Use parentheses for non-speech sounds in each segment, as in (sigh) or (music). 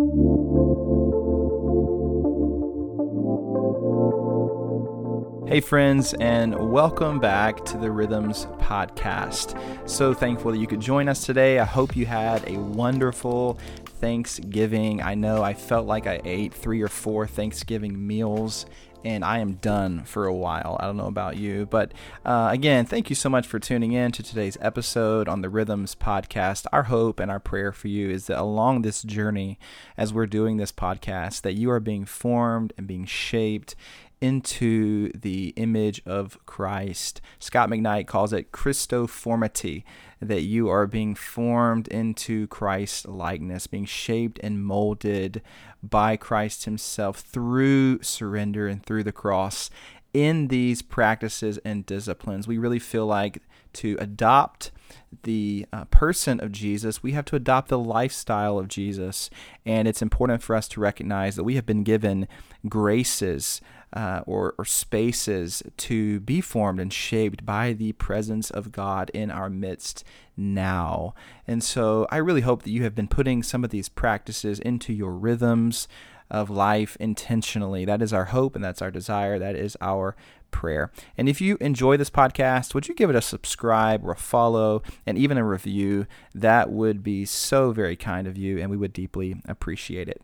Hey, friends, and welcome back to the Rhythms Podcast. So thankful that you could join us today. I hope you had a wonderful Thanksgiving. I know I felt like I ate three or four Thanksgiving meals and I am done for a while. I don't know about you, but uh, again, thank you so much for tuning in to today's episode on the Rhythms Podcast. Our hope and our prayer for you is that along this journey, as we're doing this podcast, that you are being formed and being shaped into the image of Christ. Scot McKnight calls it Christoformity, that you are being formed into Christ likeness, being shaped and molded by Christ Himself through surrender and through the cross. In these practices and disciplines, we really feel like to adopt the uh, person of Jesus, we have to adopt the lifestyle of Jesus. And it's important for us to recognize that we have been given graces uh, or, or spaces to be formed and shaped by the presence of God in our midst now. And so I really hope that you have been putting some of these practices into your rhythms of life intentionally. That is our hope and that's our desire. That is our prayer. And if you enjoy this podcast, would you give it a subscribe or a follow and even a review? That would be so very kind of you, and we would deeply appreciate it.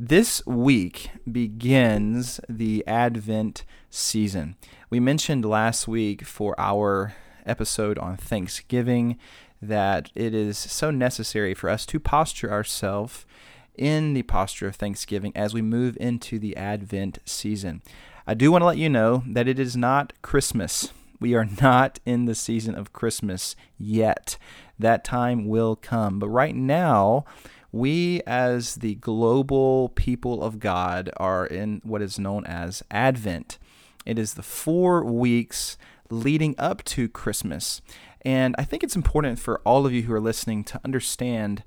This week begins the Advent season. We mentioned last week for our episode on Thanksgiving that it is so necessary for us to posture ourselves in the posture of thanksgiving as we move into the Advent season. I do want to let you know that it is not Christmas. We are not in the season of Christmas yet. That time will come. But right now, we, as the global people of God, are in what is known as Advent. It is the four weeks leading up to Christmas. And I think it's important for all of you who are listening to understand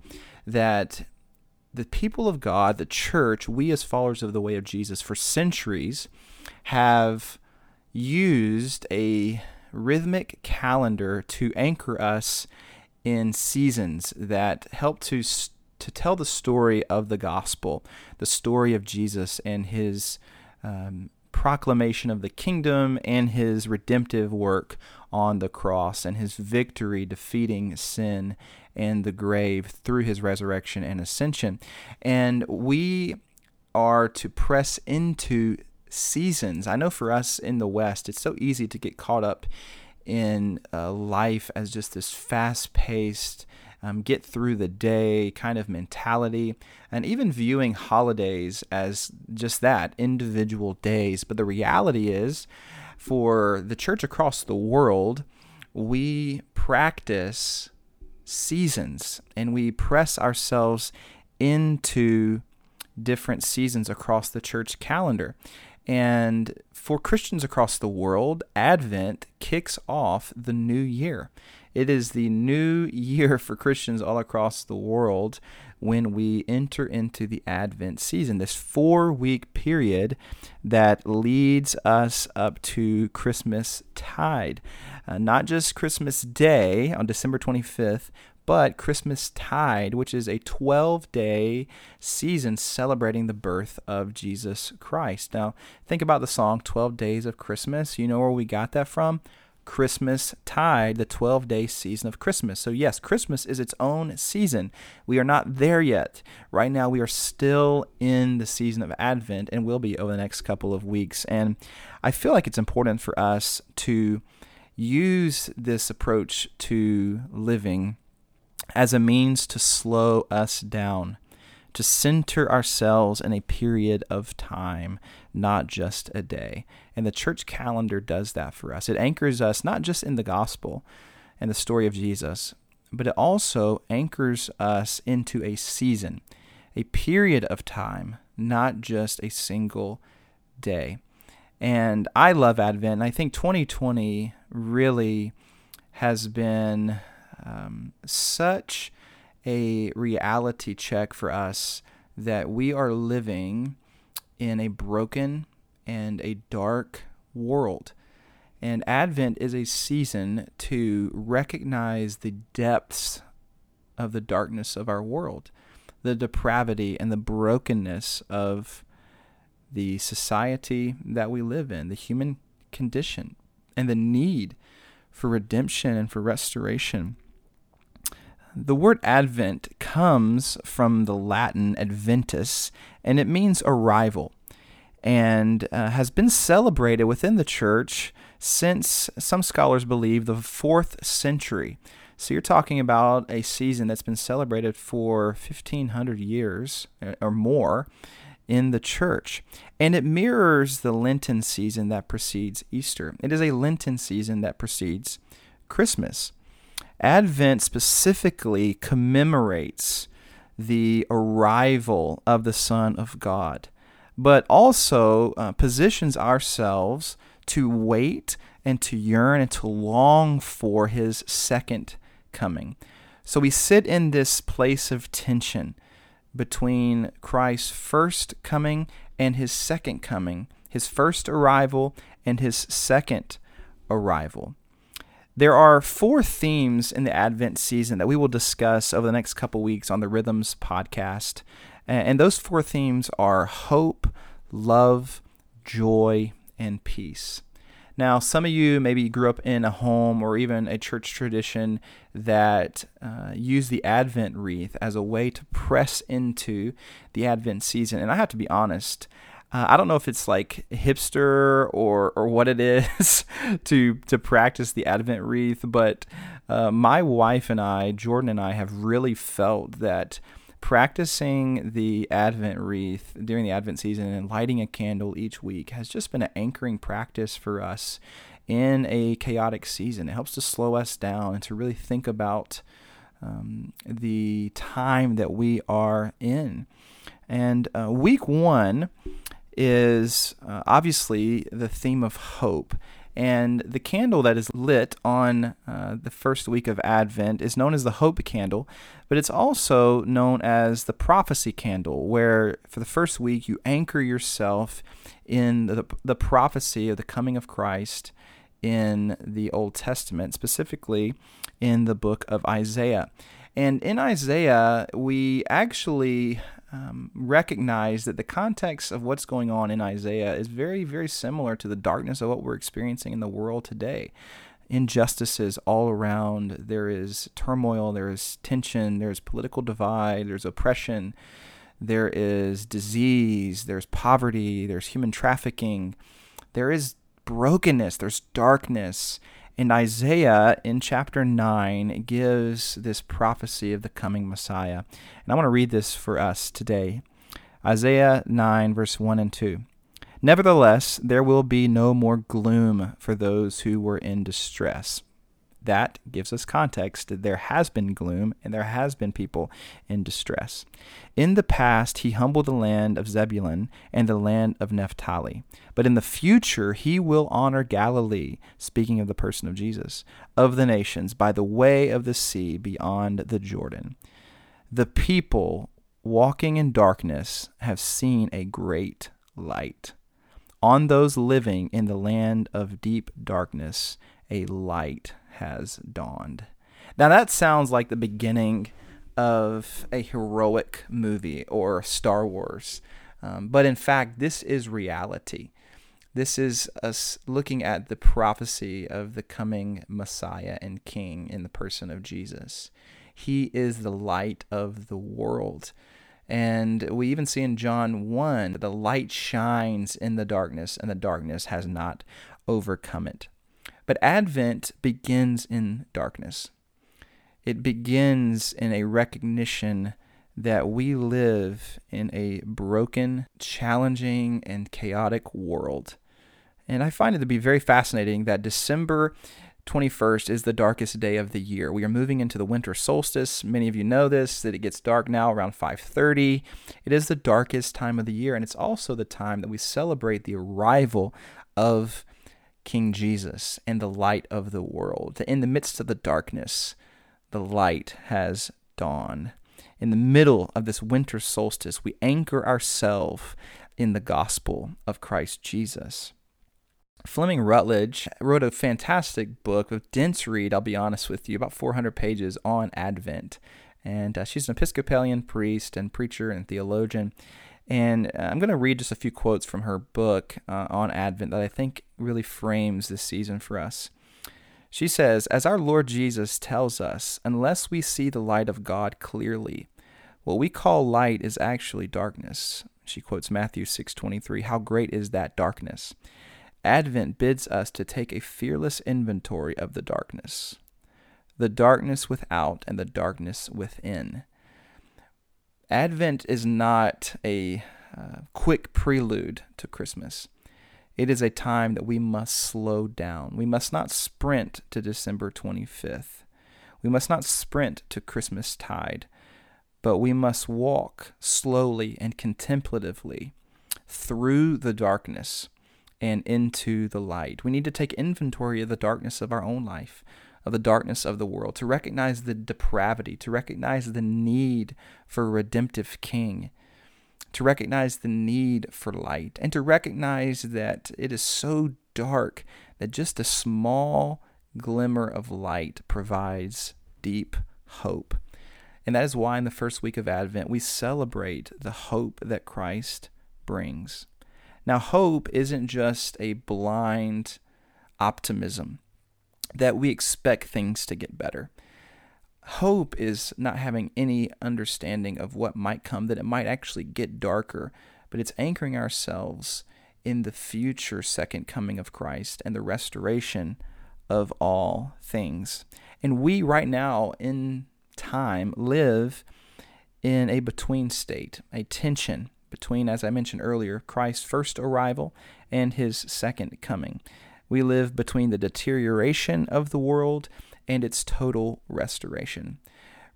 that the people of God, the church, we as followers of the way of Jesus for centuries have used a rhythmic calendar to anchor us in seasons that help to to tell the story of the gospel, the story of Jesus and his um, proclamation of the kingdom and his redemptive work on the cross and his victory defeating sin and the grave through his resurrection and ascension. And we are to press into seasons. I know for us in the West, it's so easy to get caught up in uh, life as just this fast paced, um, get through the day kind of mentality, and even viewing holidays as just that individual days. But the reality is, for the church across the world, we practice seasons and we press ourselves into different seasons across the church calendar. And for Christians across the world, Advent kicks off the new year. It is the new year for Christians all across the world when we enter into the Advent season, this four week period that leads us up to Christmas tide. Uh, not just Christmas Day on December 25th, but Christmas Tide, which is a 12 day season celebrating the birth of Jesus Christ. Now, think about the song 12 Days of Christmas. You know where we got that from? Christmas tide, the 12 day season of Christmas. So, yes, Christmas is its own season. We are not there yet. Right now, we are still in the season of Advent and will be over the next couple of weeks. And I feel like it's important for us to use this approach to living as a means to slow us down, to center ourselves in a period of time, not just a day. And the church calendar does that for us. It anchors us not just in the gospel and the story of Jesus, but it also anchors us into a season, a period of time, not just a single day. And I love Advent. And I think 2020 really has been um, such a reality check for us that we are living in a broken and a dark world. And Advent is a season to recognize the depths of the darkness of our world, the depravity and the brokenness of the society that we live in, the human condition, and the need for redemption and for restoration. The word Advent comes from the Latin adventus, and it means arrival, and uh, has been celebrated within the church since some scholars believe the fourth century. So you're talking about a season that's been celebrated for 1500 years uh, or more in the church. And it mirrors the Lenten season that precedes Easter. It is a Lenten season that precedes Christmas. Advent specifically commemorates the arrival of the Son of God, but also uh, positions ourselves to wait and to yearn and to long for his second coming. So we sit in this place of tension between Christ's first coming and his second coming, his first arrival and his second arrival. There are four themes in the Advent season that we will discuss over the next couple weeks on the Rhythms podcast. And those four themes are hope, love, joy, and peace. Now, some of you maybe grew up in a home or even a church tradition that uh, use the Advent wreath as a way to press into the Advent season. And I have to be honest, uh, I don't know if it's like hipster or or what it is (laughs) to to practice the Advent wreath, but uh, my wife and I, Jordan and I, have really felt that practicing the Advent wreath during the Advent season and lighting a candle each week has just been an anchoring practice for us in a chaotic season. It helps to slow us down and to really think about um, the time that we are in. And uh, week one is uh, obviously the theme of hope. And the candle that is lit on uh, the first week of Advent is known as the Hope Candle, but it's also known as the Prophecy Candle, where for the first week you anchor yourself in the, the prophecy of the coming of Christ in the Old Testament, specifically in the book of Isaiah. And in Isaiah, we actually um, recognize that the context of what's going on in Isaiah is very, very similar to the darkness of what we're experiencing in the world today. Injustices all around. There is turmoil, there is tension, there's political divide, there's oppression, there is disease, there's poverty, there's human trafficking, there is brokenness, there's darkness. And Isaiah in chapter 9 gives this prophecy of the coming Messiah. And I want to read this for us today. Isaiah 9, verse 1 and 2. Nevertheless, there will be no more gloom for those who were in distress that gives us context there has been gloom and there has been people in distress. In the past, he humbled the land of Zebulun and the land of Naphtali. But in the future, he will honor Galilee, speaking of the person of Jesus, of the nations by the way of the sea beyond the Jordan. The people walking in darkness have seen a great light. On those living in the land of deep darkness, a light has dawned. Now, that sounds like the beginning of a heroic movie or Star Wars. Um, but in fact, this is reality. This is us looking at the prophecy of the coming Messiah and King in the person of Jesus. He is the light of the world. And we even see in John 1 that the light shines in the darkness, and the darkness has not overcome it. But Advent begins in darkness. It begins in a recognition that we live in a broken, challenging, and chaotic world. And I find it to be very fascinating that December 21st is the darkest day of the year. We are moving into the winter solstice. Many of you know this that it gets dark now around 5:30. It is the darkest time of the year and it's also the time that we celebrate the arrival of King Jesus and the light of the world. In the midst of the darkness, the light has dawned. In the middle of this winter solstice, we anchor ourselves in the gospel of Christ Jesus. Fleming Rutledge wrote a fantastic book, a dense read, I'll be honest with you, about 400 pages on Advent. And uh, she's an Episcopalian priest and preacher and theologian. And uh, I'm going to read just a few quotes from her book uh, on Advent that I think really frames this season for us. She says, As our Lord Jesus tells us, unless we see the light of God clearly, what we call light is actually darkness. She quotes Matthew 6:23, "How great is that darkness?" Advent bids us to take a fearless inventory of the darkness. The darkness without and the darkness within. Advent is not a uh, quick prelude to Christmas. It is a time that we must slow down. We must not sprint to December 25th. We must not sprint to Christmas tide, but we must walk slowly and contemplatively through the darkness and into the light. We need to take inventory of the darkness of our own life, of the darkness of the world, to recognize the depravity, to recognize the need for a redemptive king, to recognize the need for light, and to recognize that it is so dark that just a small glimmer of light provides deep hope. And that is why in the first week of Advent we celebrate the hope that Christ brings. Now, hope isn't just a blind optimism that we expect things to get better. Hope is not having any understanding of what might come, that it might actually get darker, but it's anchoring ourselves in the future second coming of Christ and the restoration of all things. And we, right now in time, live in a between state, a tension between, as I mentioned earlier, Christ's first arrival and his second coming. We live between the deterioration of the world and its total restoration.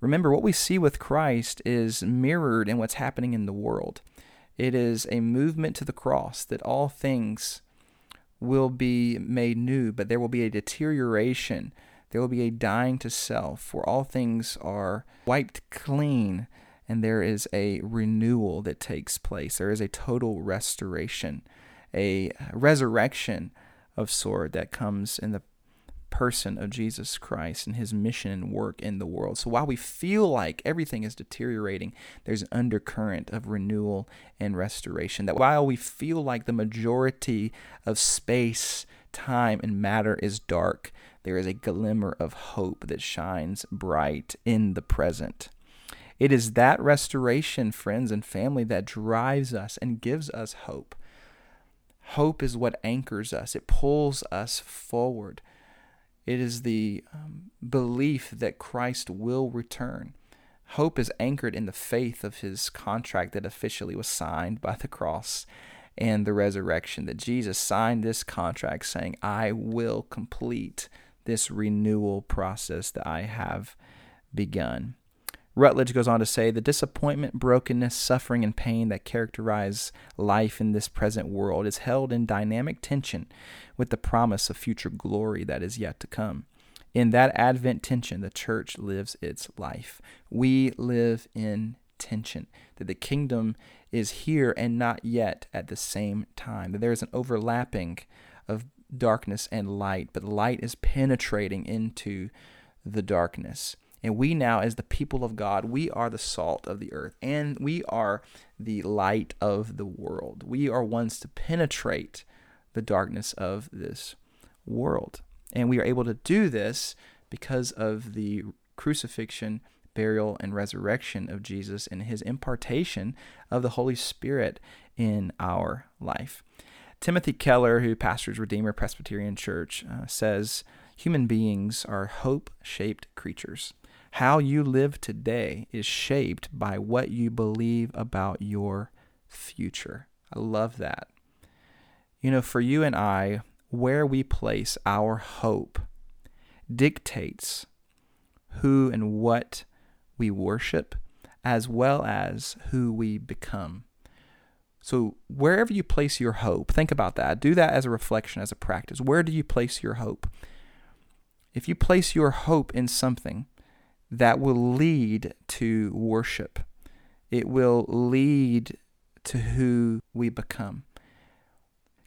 Remember, what we see with Christ is mirrored in what's happening in the world. It is a movement to the cross that all things will be made new, but there will be a deterioration. There will be a dying to self, where all things are wiped clean and there is a renewal that takes place. There is a total restoration, a resurrection of sword that comes in the person of Jesus Christ and his mission and work in the world. So while we feel like everything is deteriorating, there's an undercurrent of renewal and restoration. That while we feel like the majority of space, time, and matter is dark, there is a glimmer of hope that shines bright in the present. It is that restoration, friends and family, that drives us and gives us hope. Hope is what anchors us, it pulls us forward. It is the um, belief that Christ will return. Hope is anchored in the faith of his contract that officially was signed by the cross and the resurrection. That Jesus signed this contract saying, I will complete this renewal process that I have begun. Rutledge goes on to say the disappointment, brokenness, suffering, and pain that characterize life in this present world is held in dynamic tension with the promise of future glory that is yet to come. In that Advent tension, the church lives its life. We live in tension, that the kingdom is here and not yet at the same time, that there is an overlapping of darkness and light, but light is penetrating into the darkness. And we now, as the people of God, we are the salt of the earth and we are the light of the world. We are ones to penetrate the darkness of this world. And we are able to do this because of the crucifixion, burial, and resurrection of Jesus and his impartation of the Holy Spirit in our life. Timothy Keller, who pastors Redeemer Presbyterian Church, uh, says human beings are hope shaped creatures. How you live today is shaped by what you believe about your future. I love that. You know, for you and I, where we place our hope dictates who and what we worship, as well as who we become. So, wherever you place your hope, think about that. Do that as a reflection, as a practice. Where do you place your hope? If you place your hope in something, that will lead to worship. It will lead to who we become.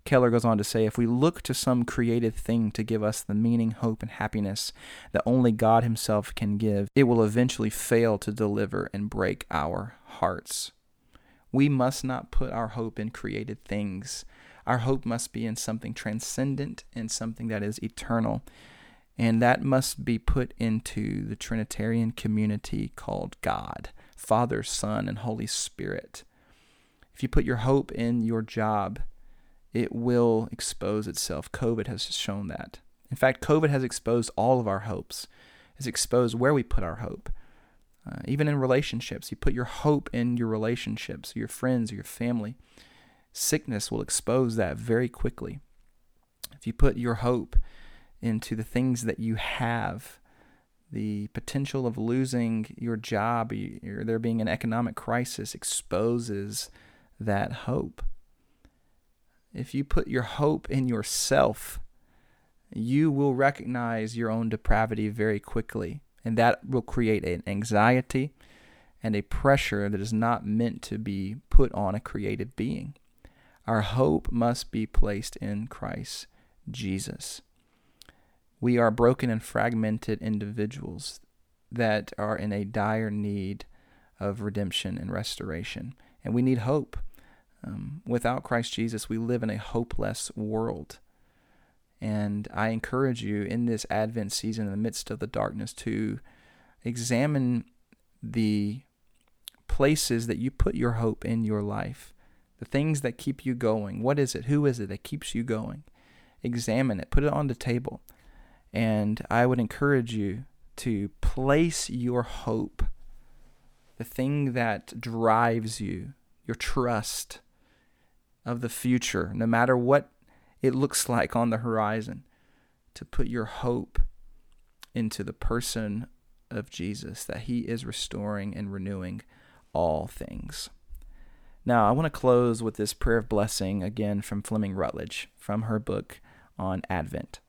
Keller goes on to say if we look to some created thing to give us the meaning, hope, and happiness that only God Himself can give, it will eventually fail to deliver and break our hearts. We must not put our hope in created things. Our hope must be in something transcendent and something that is eternal. And that must be put into the Trinitarian community called God Father, Son, and Holy Spirit. If you put your hope in your job, it will expose itself. COVID has shown that. In fact, COVID has exposed all of our hopes, has exposed where we put our hope. Uh, even in relationships, you put your hope in your relationships, your friends, your family. Sickness will expose that very quickly. If you put your hope into the things that you have, the potential of losing your job or there being an economic crisis exposes that hope. If you put your hope in yourself, you will recognize your own depravity very quickly, and that will create an anxiety and a pressure that is not meant to be put on a created being. Our hope must be placed in Christ Jesus. We are broken and fragmented individuals that are in a dire need of redemption and restoration, and we need hope. Um, without Christ Jesus, we live in a hopeless world. And I encourage you in this Advent season, in the midst of the darkness, to examine the places that you put your hope in your life, the things that keep you going. What is it? Who is it that keeps you going? Examine it, put it on the table. And I would encourage you to place your hope, the thing that drives you, your trust, of the future, no matter what it looks like on the horizon, to put your hope into the person of Jesus, that he is restoring and renewing all things. Now, I want to close with this prayer of blessing again from Fleming Rutledge from her book on Advent.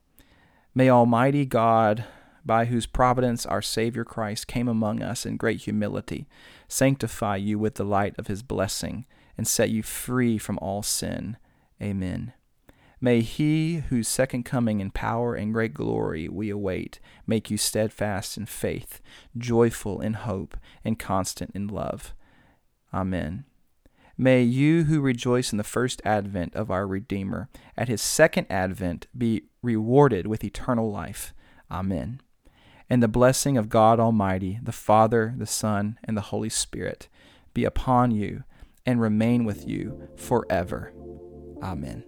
May Almighty God, by whose providence our Savior Christ came among us in great humility, sanctify you with the light of his blessing and set you free from all sin. Amen. May he whose second coming in power and great glory we await make you steadfast in faith, joyful in hope, and constant in love. Amen. May you who rejoice in the first advent of our Redeemer at his second advent be rewarded with eternal life. Amen. And the blessing of God Almighty, the Father, the Son, and the Holy Spirit be upon you and remain with you forever. Amen.